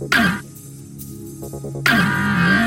Ah! Ah!